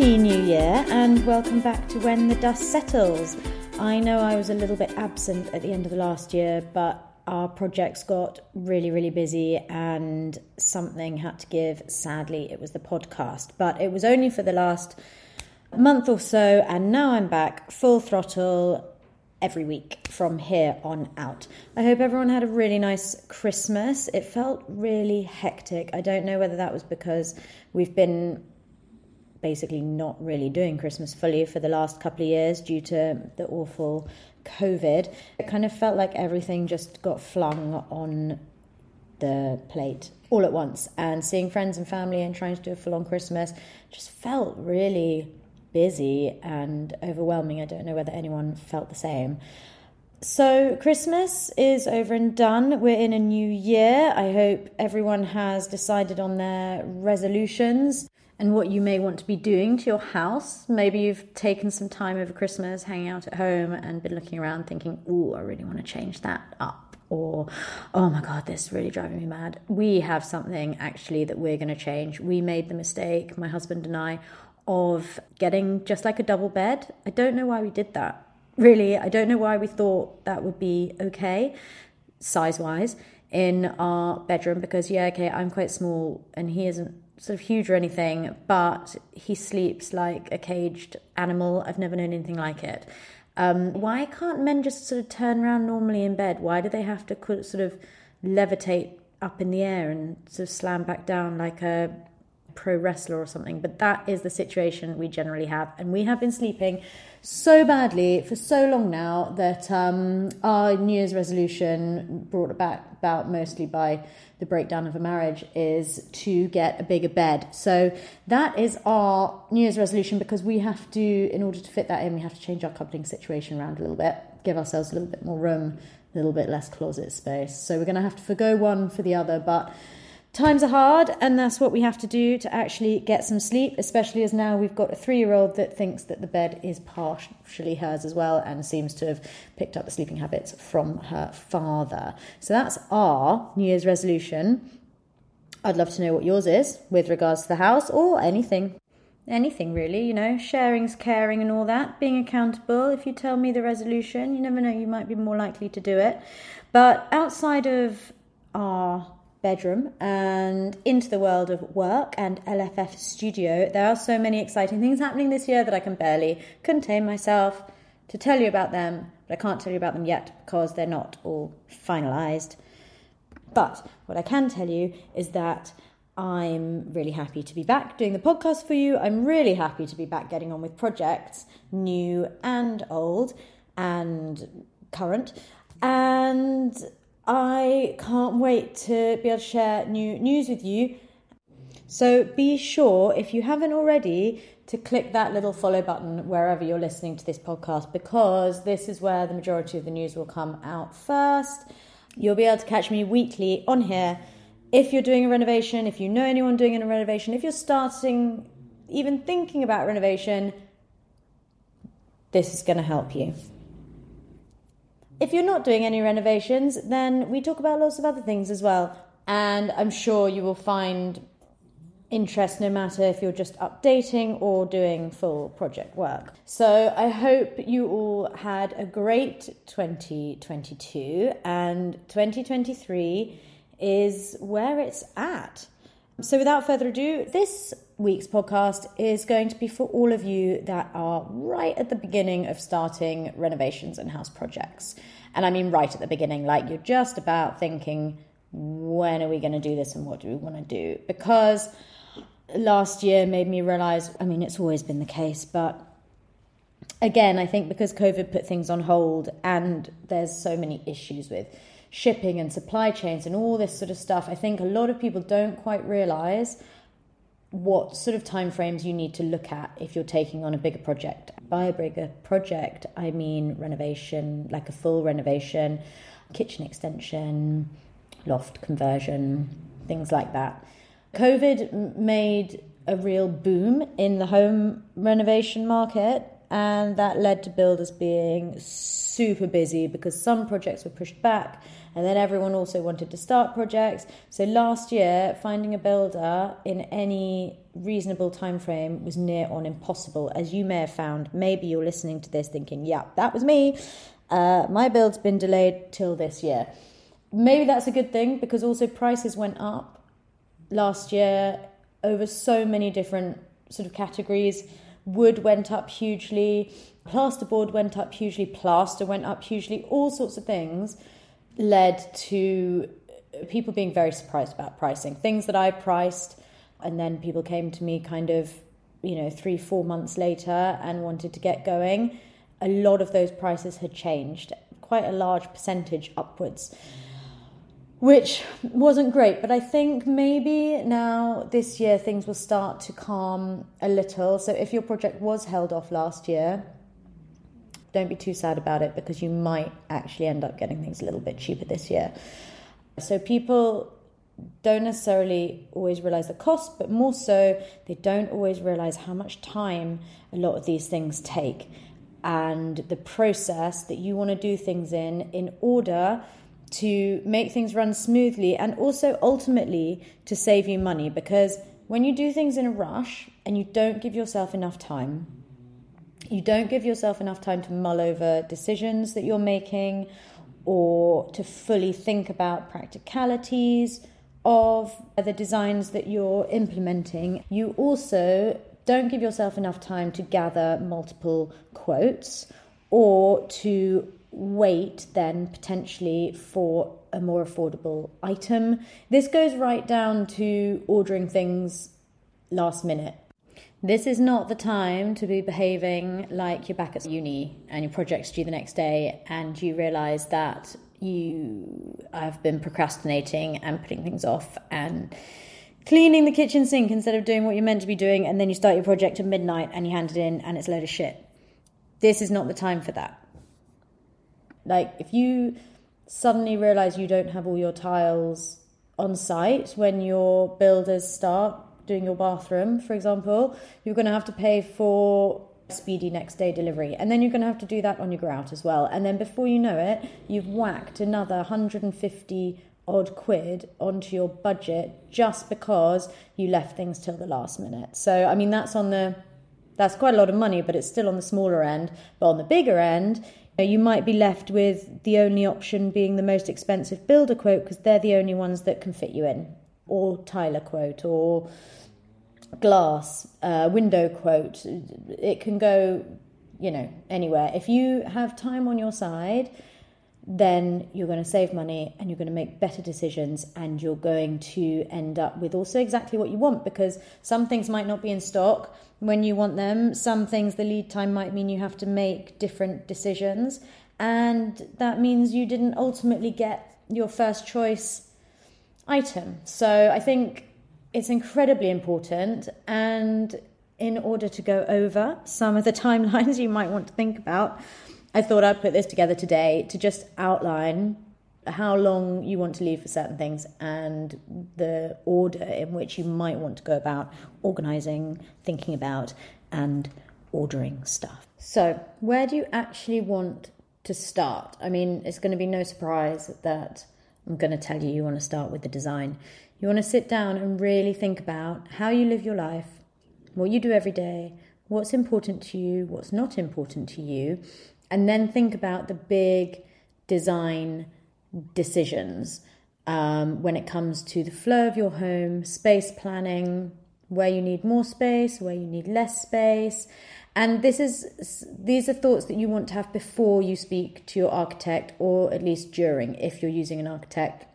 Happy New Year and welcome back to When the Dust Settles. I know I was a little bit absent at the end of the last year, but our projects got really, really busy and something had to give. Sadly, it was the podcast, but it was only for the last month or so, and now I'm back full throttle every week from here on out. I hope everyone had a really nice Christmas. It felt really hectic. I don't know whether that was because we've been basically not really doing Christmas fully for the last couple of years due to the awful COVID. It kind of felt like everything just got flung on the plate all at once. And seeing friends and family and trying to do a full on Christmas just felt really busy and overwhelming. I don't know whether anyone felt the same. So, Christmas is over and done. We're in a new year. I hope everyone has decided on their resolutions and what you may want to be doing to your house. Maybe you've taken some time over Christmas hanging out at home and been looking around thinking, oh, I really want to change that up. Or, oh my God, this is really driving me mad. We have something actually that we're going to change. We made the mistake, my husband and I, of getting just like a double bed. I don't know why we did that. Really, I don't know why we thought that would be okay, size wise, in our bedroom because, yeah, okay, I'm quite small and he isn't sort of huge or anything, but he sleeps like a caged animal. I've never known anything like it. Um, why can't men just sort of turn around normally in bed? Why do they have to sort of levitate up in the air and sort of slam back down like a pro wrestler or something? But that is the situation we generally have. And we have been sleeping so badly for so long now that um, our New Year's resolution, brought about, about mostly by the breakdown of a marriage, is to get a bigger bed. So that is our New Year's resolution because we have to, in order to fit that in, we have to change our coupling situation around a little bit, give ourselves a little bit more room, a little bit less closet space. So we're going to have to forgo one for the other, but Times are hard, and that's what we have to do to actually get some sleep, especially as now we've got a three year old that thinks that the bed is partially hers as well and seems to have picked up the sleeping habits from her father. So that's our New Year's resolution. I'd love to know what yours is with regards to the house or anything. Anything really, you know, sharing's caring and all that, being accountable. If you tell me the resolution, you never know, you might be more likely to do it. But outside of our bedroom and into the world of work and LFF studio. There are so many exciting things happening this year that I can barely contain myself to tell you about them, but I can't tell you about them yet because they're not all finalized. But what I can tell you is that I'm really happy to be back doing the podcast for you. I'm really happy to be back getting on with projects, new and old and current. And I can't wait to be able to share new news with you. So be sure, if you haven't already, to click that little follow button wherever you're listening to this podcast because this is where the majority of the news will come out first. You'll be able to catch me weekly on here if you're doing a renovation, if you know anyone doing a renovation, if you're starting, even thinking about renovation, this is going to help you. If you're not doing any renovations, then we talk about lots of other things as well. And I'm sure you will find interest no matter if you're just updating or doing full project work. So I hope you all had a great 2022 and 2023 is where it's at. So without further ado, this week's podcast is going to be for all of you that are right at the beginning of starting renovations and house projects. And I mean, right at the beginning, like you're just about thinking, when are we going to do this and what do we want to do? Because last year made me realize, I mean, it's always been the case, but again, I think because COVID put things on hold and there's so many issues with shipping and supply chains and all this sort of stuff, I think a lot of people don't quite realize what sort of timeframes you need to look at if you're taking on a bigger project. By a bigger project, I mean renovation, like a full renovation, kitchen extension, loft conversion, things like that. COVID made a real boom in the home renovation market, and that led to builders being super busy because some projects were pushed back And then everyone also wanted to start projects. So last year, finding a builder in any reasonable time frame was near on impossible, as you may have found. Maybe you're listening to this thinking, yeah, that was me. Uh, my build's been delayed till this year. Maybe that's a good thing because also prices went up last year over so many different sort of categories. Wood went up hugely, plasterboard went up hugely, plaster went up hugely, all sorts of things led to people being very surprised about pricing. Things that I priced, and then people came to me kind of, you know, three, four months later and wanted to get going. A lot of those prices had changed, quite a large percentage upwards which wasn't great. But I think maybe now this year things will start to calm a little. So if your project was held off last year, don't be too sad about it because you might actually end up getting things a little bit cheaper this year. So people don't necessarily always realize the cost, but more so, they don't always realize how much time a lot of these things take and the process that you want to do things in in order to make things run smoothly and also ultimately to save you money because when you do things in a rush and you don't give yourself enough time, you don't give yourself enough time to mull over decisions that you're making or to fully think about practicalities of the designs that you're implementing. You also don't give yourself enough time to gather multiple quotes or to wait then potentially for a more affordable item. This goes right down to ordering things last minute. This is not the time to be behaving like you're back at uni and your project's due the next day and you realize that you have been procrastinating and putting things off and cleaning the kitchen sink instead of doing what you're meant to be doing and then you start your project at midnight and you hand it in and it's a load of shit. This is not the time for that. Like if you suddenly realize you don't have all your tiles on site when your builders start doing your bathroom, for example, you're going to have to pay for speedy next day delivery. And then you're going to have to do that on your grout as well. And then before you know it, you've whacked another 150 odd quid onto your budget just because you left things till the last minute. So, I mean, that's on the that's quite a lot of money, but it's still on the smaller end. But on the bigger end, you might be left with the only option being the most expensive builder quote because they're the only ones that can fit you in, or tiler quote, or glass uh, window quote. It can go, you know, anywhere. If you have time on your side, then you're going to save money and you're going to make better decisions and you're going to end up with also exactly what you want because some things might not be in stock when you want them. Some things, the lead time might mean you have to make different decisions. And that means you didn't ultimately get your first choice item. So I think it's incredibly important. And in order to go over some of the timelines you might want to think about, I thought I'd put this together today to just outline how long you want to leave for certain things and the order in which you might want to go about organizing, thinking about, and ordering stuff. So, where do you actually want to start? I mean, it's going to be no surprise that I'm going to tell you you want to start with the design. You want to sit down and really think about how you live your life, what you do every day, what's important to you, what's not important to you, and then think about the big design decisions um, when it comes to the flow of your home, space planning, where you need more space, where you need less space. And this is these are thoughts that you want to have before you speak to your architect, or at least during, if you're using an architect,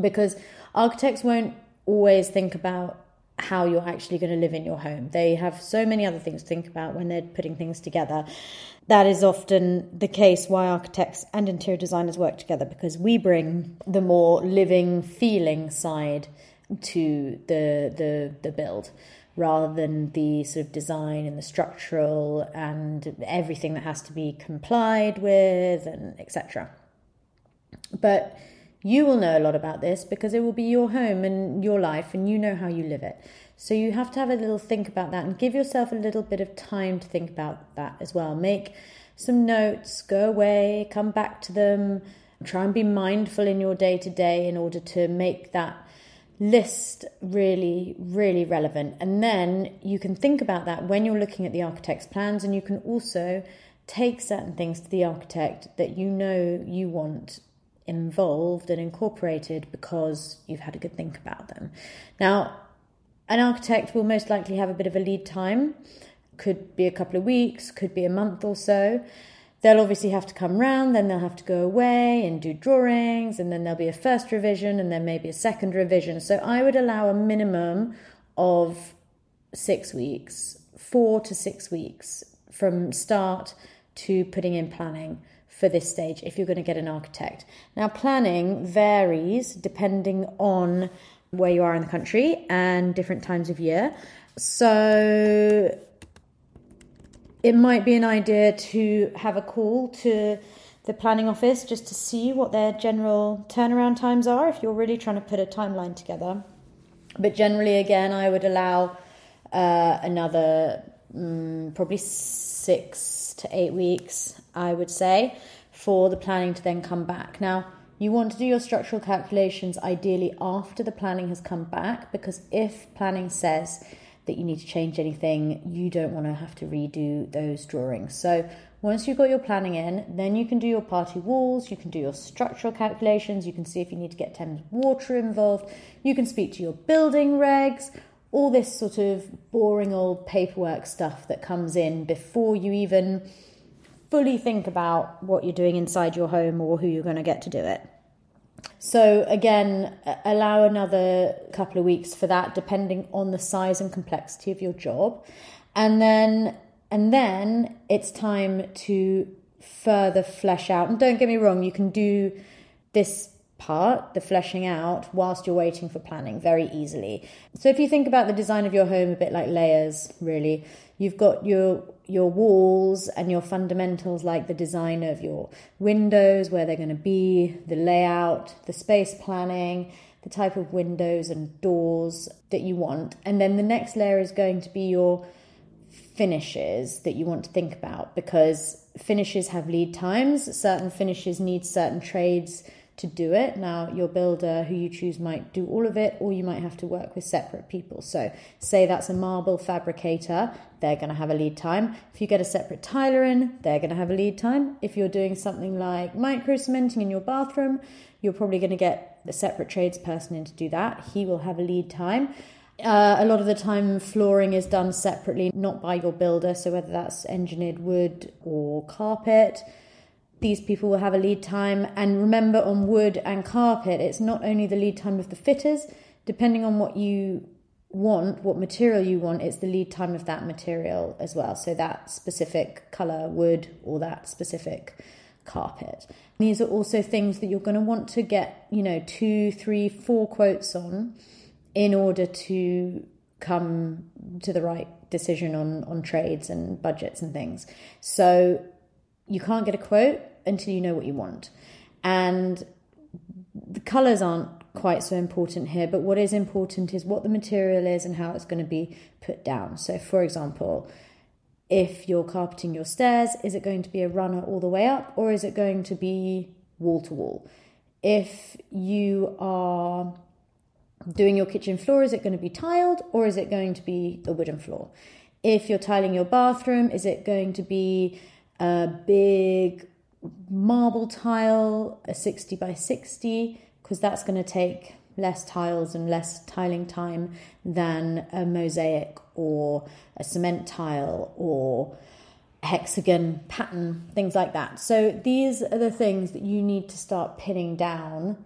because architects won't always think about how you're actually going to live in your home. They have so many other things to think about when they're putting things together. That is often the case why architects and interior designers work together because we bring the more living, feeling side to the the the build rather than the sort of design and the structural and everything that has to be complied with and etc. But you will know a lot about this because it will be your home and your life, and you know how you live it. So you have to have a little think about that and give yourself a little bit of time to think about that as well. Make some notes, go away, come back to them, Try and be mindful in your day to day in order to make that list really, really relevant. And then you can think about that when you're looking at the architect's plans, and you can also take certain things to the architect that you know you want involved and incorporated because you've had a good think about them. Now, an architect will most likely have a bit of a lead time, could be a couple of weeks, could be a month or so. They'll obviously have to come round, then they'll have to go away and do drawings, and then there'll be a first revision and then maybe a second revision. So I would allow a minimum of six weeks, four to six weeks from start to putting in planning for this stage if you're going to get an architect. Now, planning varies depending on where you are in the country and different times of year. So, it might be an idea to have a call to the planning office just to see what their general turnaround times are if you're really trying to put a timeline together. But generally, again, I would allow uh, another um, probably six to eight weeks, I would say, for the planning to then come back. Now, you want to do your structural calculations ideally after the planning has come back because if planning says that you need to change anything, you don't want to have to redo those drawings. So once you've got your planning in, then you can do your party walls, you can do your structural calculations, you can see if you need to get Thames water involved, you can speak to your building regs, all this sort of boring old paperwork stuff that comes in before you even fully think about what you're doing inside your home or who you're going to get to do it. So, again, allow another couple of weeks for that, depending on the size and complexity of your job. And then, and then it's time to further flesh out. And don't get me wrong, you can do this part, the fleshing out, whilst you're waiting for planning very easily. So if you think about the design of your home a bit like layers, really, you've got your your walls and your fundamentals like the design of your windows, where they're going to be, the layout, the space planning, the type of windows and doors that you want. And then the next layer is going to be your finishes that you want to think about because finishes have lead times. Certain finishes need certain trades to do it. Now, your builder who you choose might do all of it, or you might have to work with separate people. So, say that's a marble fabricator, they're going to have a lead time. If you get a separate tiler in, they're going to have a lead time. If you're doing something like micro cementing in your bathroom, you're probably going to get a separate tradesperson in to do that. He will have a lead time. Uh, a lot of the time, flooring is done separately, not by your builder. So, whether that's engineered wood or carpet, these people will have a lead time. And remember, on wood and carpet, it's not only the lead time of the fitters, depending on what you want, what material you want, it's the lead time of that material as well. So, that specific color wood or that specific carpet. These are also things that you're going to want to get, you know, two, three, four quotes on in order to come to the right decision on on trades and budgets and things. So you can't get a quote until you know what you want. And the colours aren't quite so important here, but what is important is what the material is and how it's going to be put down. So, for example, if you're carpeting your stairs, is it going to be a runner all the way up or is it going to be wall to wall? If you are doing your kitchen floor, is it going to be tiled or is it going to be a wooden floor? If you're tiling your bathroom, is it going to be a big marble tile, a 60 by 60, because that's going to take less tiles and less tiling time than a mosaic or a cement tile or hexagon pattern, things like that. So these are the things that you need to start pinning down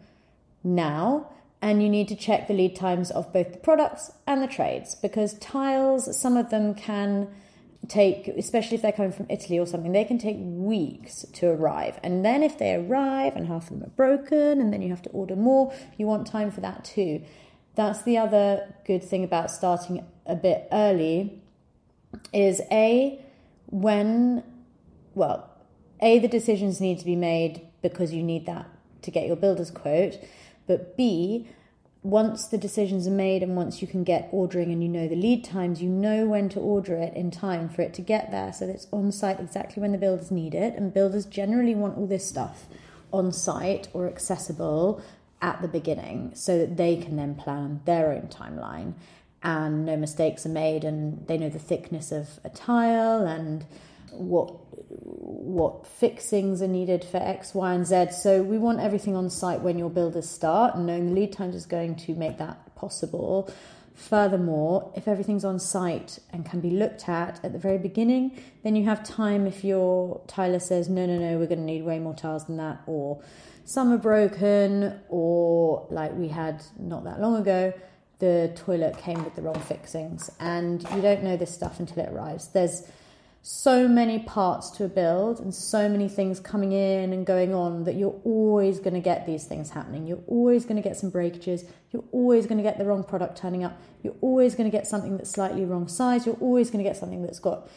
now. And you need to check the lead times of both the products and the trades because tiles, some of them can take, especially if they're coming from Italy or something, they can take weeks to arrive. And then if they arrive and half of them are broken, and then you have to order more, you want time for that too. That's the other good thing about starting a bit early is A, when, well, A, the decisions need to be made because you need that to get your builder's quote, but B, once the decisions are made and once you can get ordering and you know the lead times, you know when to order it in time for it to get there so that it's on site exactly when the builders need it. And builders generally want all this stuff on site or accessible at the beginning so that they can then plan their own timeline and no mistakes are made and they know the thickness of a tile and what what fixings are needed for X, Y, and Z. So we want everything on site when your builders start, and knowing the lead times is going to make that possible. Furthermore, if everything's on site and can be looked at at the very beginning, then you have time if your tiler says, no, no, no, we're going to need way more tiles than that, or some are broken, or like we had not that long ago, the toilet came with the wrong fixings, and you don't know this stuff until it arrives. There's so many parts to a build and so many things coming in and going on that you're always going to get these things happening. You're always going to get some breakages. You're always going to get the wrong product turning up. You're always going to get something that's slightly wrong size. You're always going to get something that's got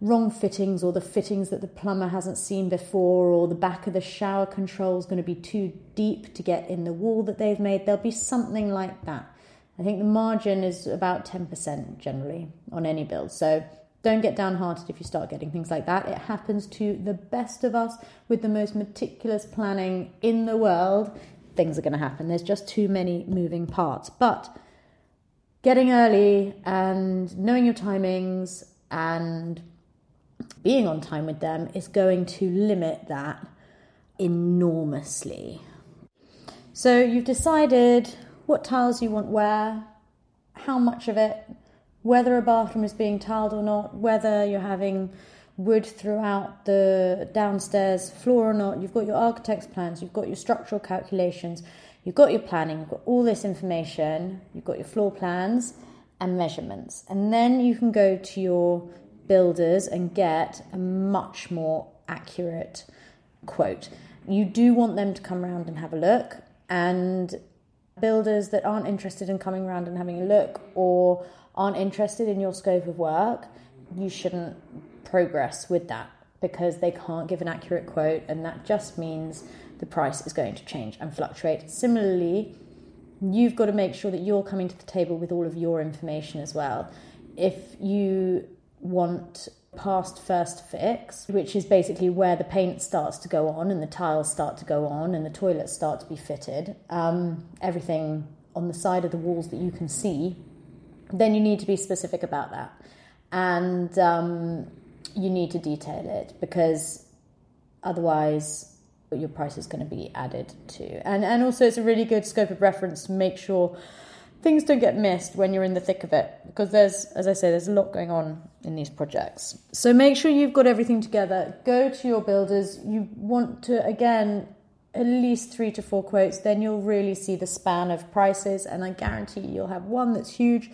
wrong fittings or the fittings that the plumber hasn't seen before or the back of the shower control is going to be too deep to get in the wall that they've made. There'll be something like that. I think the margin is about 10% generally on any build. So don't get downhearted if you start getting things like that. It happens to the best of us with the most meticulous planning in the world. Things are going to happen. There's just too many moving parts. But getting early and knowing your timings and being on time with them is going to limit that enormously. So you've decided what tiles you want where, how much of it, whether a bathroom is being tiled or not, whether you're having wood throughout the downstairs floor or not. You've got your architect's plans, you've got your structural calculations, you've got your planning, you've got all this information, you've got your floor plans and measurements. And then you can go to your builders and get a much more accurate quote. You do want them to come around and have a look, and builders that aren't interested in coming around and having a look or aren't interested in your scope of work, you shouldn't progress with that because they can't give an accurate quote, and that just means the price is going to change and fluctuate. Similarly, you've got to make sure that you're coming to the table with all of your information as well. If you want past first fix, which is basically where the paint starts to go on and the tiles start to go on and the toilets start to be fitted, um, everything on the side of the walls that you can see then you need to be specific about that. And um, you need to detail it because otherwise your price is going to be added to. And, and also, it's a really good scope of reference to make sure things don't get missed when you're in the thick of it because there's, as I say, there's a lot going on in these projects. So make sure you've got everything together. Go to your builders. You want to, again, at least three to four quotes, then you'll really see the span of prices. And I guarantee you'll have one that's huge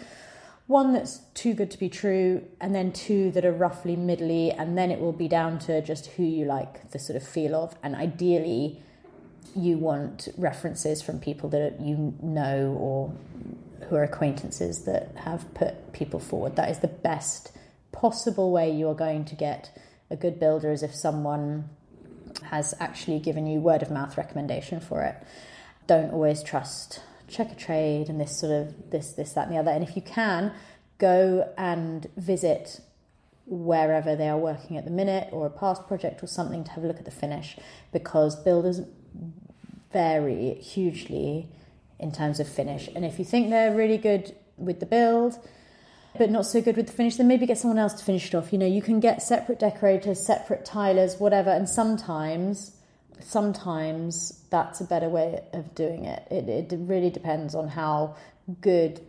one that's too good to be true, and then two that are roughly middly, and then it will be down to just who you like the sort of feel of. And ideally, you want references from people that you know or who are acquaintances that have put people forward. That is the best possible way you are going to get a good builder, is if someone has actually given you word of mouth recommendation for it. Don't always trust Checkatrade and this sort of this, this, that, and the other. And if you can, go and visit wherever they are working at the minute or a past project or something to have a look at the finish because builders vary hugely in terms of finish. And if you think they're really good with the build, but not so good with the finish, then maybe get someone else to finish it off. You know, you can get separate decorators, separate tilers, whatever, and sometimes sometimes that's a better way of doing it. It, it really depends on how good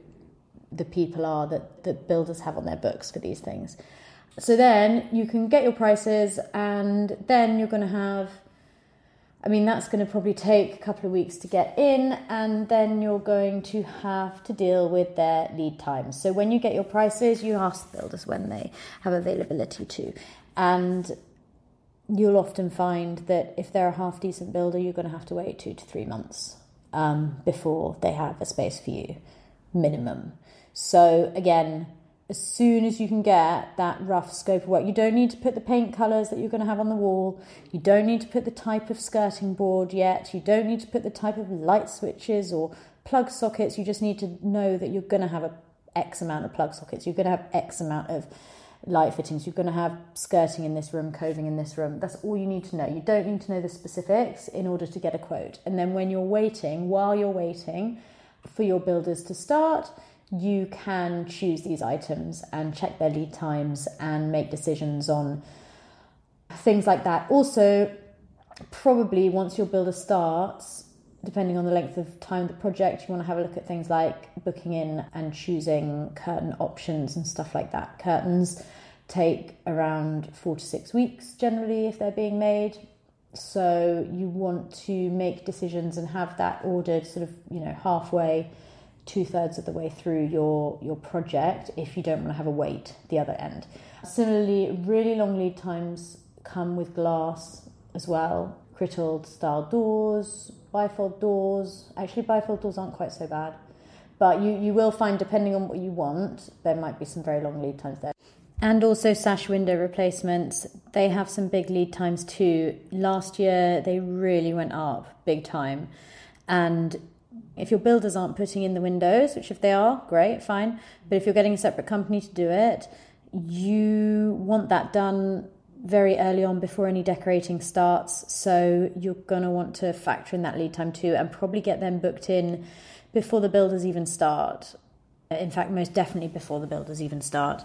the people are that, that builders have on their books for these things. So then you can get your prices, and then you're going to have. I mean, that's going to probably take a couple of weeks to get in, and then you're going to have to deal with their lead times. So, when you get your prices, you ask the builders when they have availability to. And you'll often find that if they're a half decent builder, you're going to have to wait two to three months um, before they have a space for you, minimum. So, again, as soon as you can get that rough scope of work, you don't need to put the paint colours that you're going to have on the wall. You don't need to put the type of skirting board yet. You don't need to put the type of light switches or plug sockets. You just need to know that you're going to have a X amount of plug sockets. You're going to have X amount of light fittings. You're going to have skirting in this room, coving in this room. That's all you need to know. You don't need to know the specifics in order to get a quote. And then when you're waiting, while you're waiting for your builders to start, you can choose these items and check their lead times and make decisions on things like that. Also, probably once your builder starts, depending on the length of time the project, you want to have a look at things like booking in and choosing curtain options and stuff like that. Curtains take around four to six weeks generally if they're being made. So you want to make decisions and have that ordered sort of, you know, halfway, two thirds of the way through your, your project if you don't want to have a wait the other end. Similarly, really long lead times come with glass as well. Crittalled style doors, bifold doors. Actually, bifold doors aren't quite so bad. But you, you will find, depending on what you want, there might be some very long lead times there. And also sash window replacements. They have some big lead times too. Last year, they really went up big time. And if your builders aren't putting in the windows, which if they are, great, fine. But if you're getting a separate company to do it, you want that done very early on before any decorating starts. So you're going to want to factor in that lead time too and probably get them booked in before the builders even start. In fact, most definitely before the builders even start.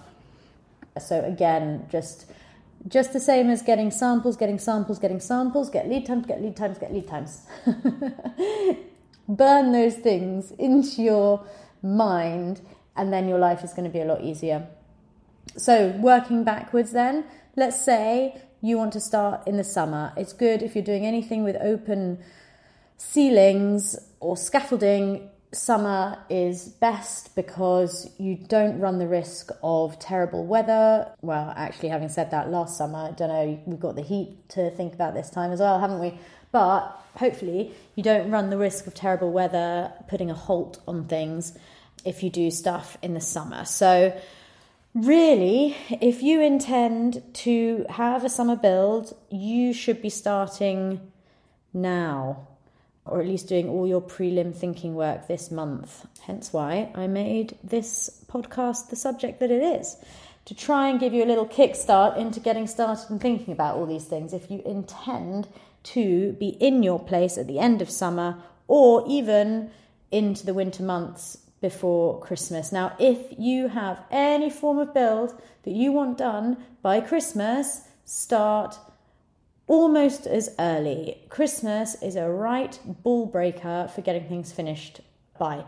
So again, just just the same as getting samples, getting samples, getting samples, get lead times, get lead times, get lead times. Burn those things into your mind and then your life is going to be a lot easier. So, working backwards then, let's say you want to start in the summer. It's good if you're doing anything with open ceilings or scaffolding. Summer is best because you don't run the risk of terrible weather. Well, actually, having said that, last summer, I don't know, we've got the heat to think about this time as well, haven't we? But hopefully, you don't run the risk of terrible weather putting a halt on things if you do stuff in the summer. So, Really, if you intend to have a summer build, you should be starting now, or at least doing all your prelim thinking work this month. Hence why I made this podcast the subject that it is to try and give you a little kickstart into getting started and thinking about all these things. If you intend to be in your place at the end of summer or even into the winter months before Christmas. Now, if you have any form of build that you want done by Christmas, start almost as early. Christmas is a right ball breaker for getting things finished by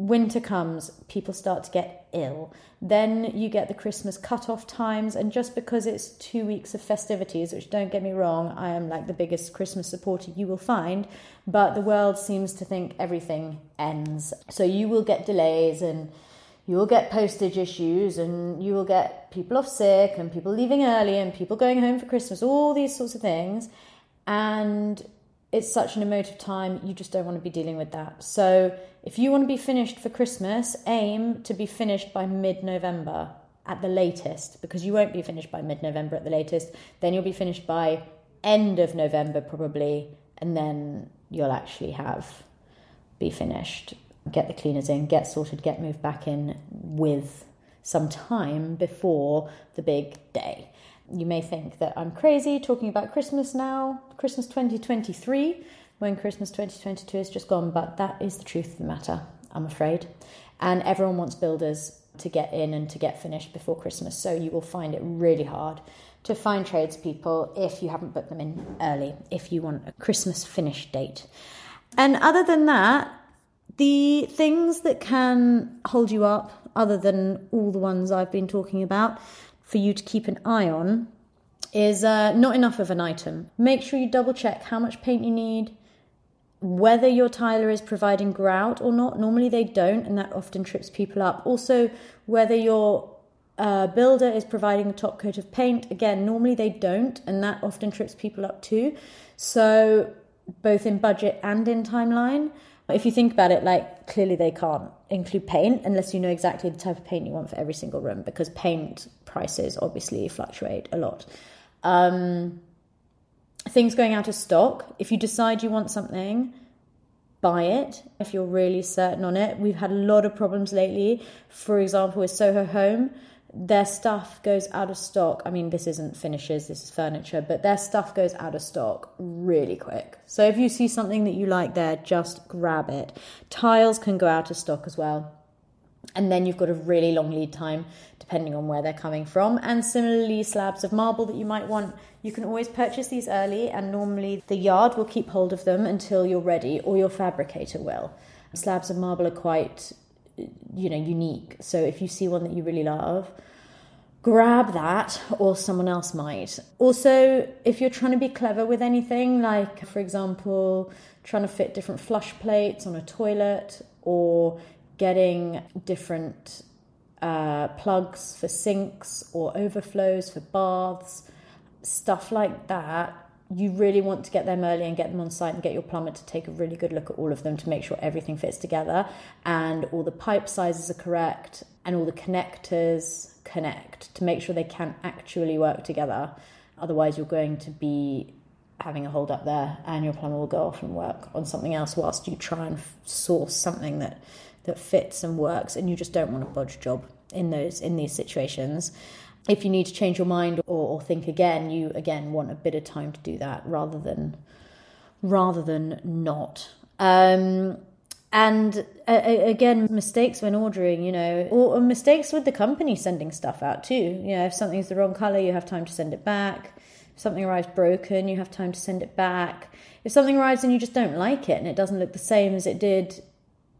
winter comes, people start to get ill. Then you get the Christmas cut-off times, and just because it's two weeks of festivities, which don't get me wrong, I am like the biggest Christmas supporter you will find, but the world seems to think everything ends. So you will get delays and you will get postage issues and you will get people off sick and people leaving early and people going home for Christmas, all these sorts of things. And it's such an emotive time, you just don't want to be dealing with that. So, if you want to be finished for Christmas, aim to be finished by mid November at the latest, because you won't be finished by mid November at the latest. Then you'll be finished by end of November, probably, and then you'll actually have be finished. Get the cleaners in, get sorted, get moved back in with some time before the big day you may think that I'm crazy talking about Christmas now, Christmas 2023, when Christmas 2022 is just gone, but that is the truth of the matter, I'm afraid. And everyone wants builders to get in and to get finished before Christmas, so you will find it really hard to find tradespeople if you haven't booked them in early, if you want a Christmas finish date. And other than that, the things that can hold you up, other than all the ones I've been talking about, for you to keep an eye on is uh, not enough of an item. Make sure you double check how much paint you need, whether your tiler is providing grout or not. Normally they don't, and that often trips people up. Also, whether your uh, builder is providing a top coat of paint. Again, normally they don't, and that often trips people up too. So, both in budget and in timeline. If you think about it, like clearly they can't include paint unless you know exactly the type of paint you want for every single room because paint prices obviously fluctuate a lot. Um, things going out of stock. If you decide you want something, buy it if you're really certain on it. We've had a lot of problems lately. For example, with Soho Home, their stuff goes out of stock. I mean, this isn't finishes, this is furniture, but their stuff goes out of stock really quick. So if you see something that you like there, just grab it. Tiles can go out of stock as well. And then you've got a really long lead time depending on where they're coming from. And similarly, slabs of marble that you might want, you can always purchase these early, and normally the yard will keep hold of them until you're ready, or your fabricator will. Slabs of marble are quite you know unique so if you see one that you really love grab that or someone else might also if you're trying to be clever with anything like for example trying to fit different flush plates on a toilet or getting different uh, plugs for sinks or overflows for baths stuff like that you really want to get them early and get them on site and get your plumber to take a really good look at all of them to make sure everything fits together and all the pipe sizes are correct and all the connectors connect to make sure they can actually work together. Otherwise, you're going to be having a hold up there and your plumber will go off and work on something else whilst you try and source something that that fits and works and you just don't want a bodge job in those in these situations if you need to change your mind or, or think again, you again want a bit of time to do that rather than rather than not. Um, and uh, again, mistakes when ordering, you know, or, or, mistakes with the company sending stuff out too. You know, if something's the wrong color, you have time to send it back. If something arrives broken, you have time to send it back. If something arrives and you just don't like it and it doesn't look the same as it did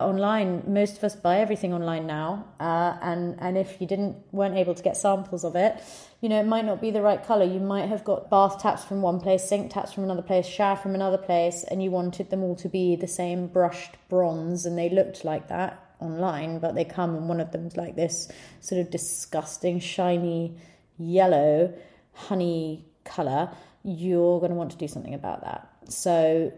online. Most of us buy everything online now, uh, and and if you didn't weren't able to get samples of it, you know it might not be the right color. You might have got bath taps from one place, sink taps from another place, shower from another place, and you wanted them all to be the same brushed bronze, and they looked like that online, but they come and one of them's like this sort of disgusting shiny yellow honey color. You're going to want to do something about that. So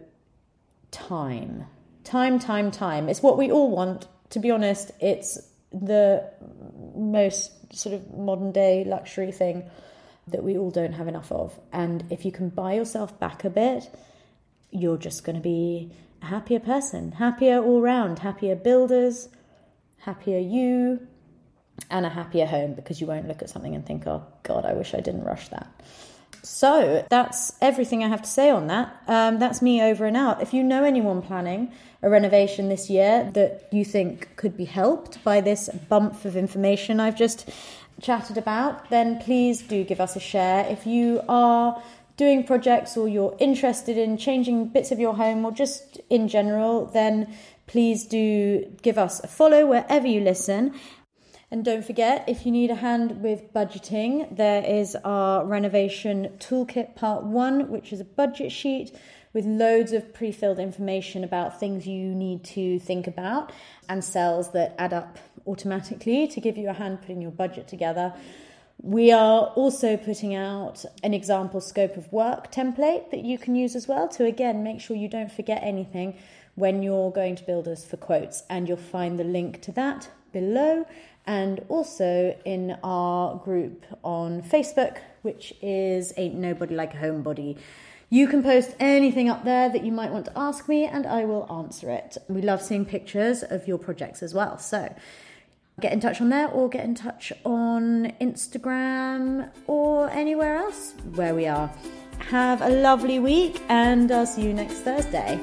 time time, time, time. It's what we all want. To be honest, it's the most sort of modern day luxury thing that we all don't have enough of. And if you can buy yourself back a bit, you're just going to be a happier person, happier all round, happier builders, happier you, and a happier home because you won't look at something and think, oh God, I wish I didn't rush that. So that's everything I have to say on that. Um, that's me over and out. If you know anyone planning a renovation this year that you think could be helped by this bump of information I've just chatted about, then please do give us a share. If you are doing projects or you're interested in changing bits of your home or just in general, then please do give us a follow wherever you listen. And don't forget, if you need a hand with budgeting, there is our renovation toolkit part one, which is a budget sheet with loads of pre filled information about things you need to think about and cells that add up automatically to give you a hand putting your budget together. We are also putting out an example scope of work template that you can use as well to again make sure you don't forget anything when you're going to builders for quotes, and you'll find the link to that below and also in our group on Facebook, which is Ain't Nobody Like a Homebody. You can post anything up there that you might want to ask me, and I will answer it. We love seeing pictures of your projects as well. So get in touch on there or get in touch on Instagram or anywhere else where we are. Have a lovely week, and I'll see you next Thursday.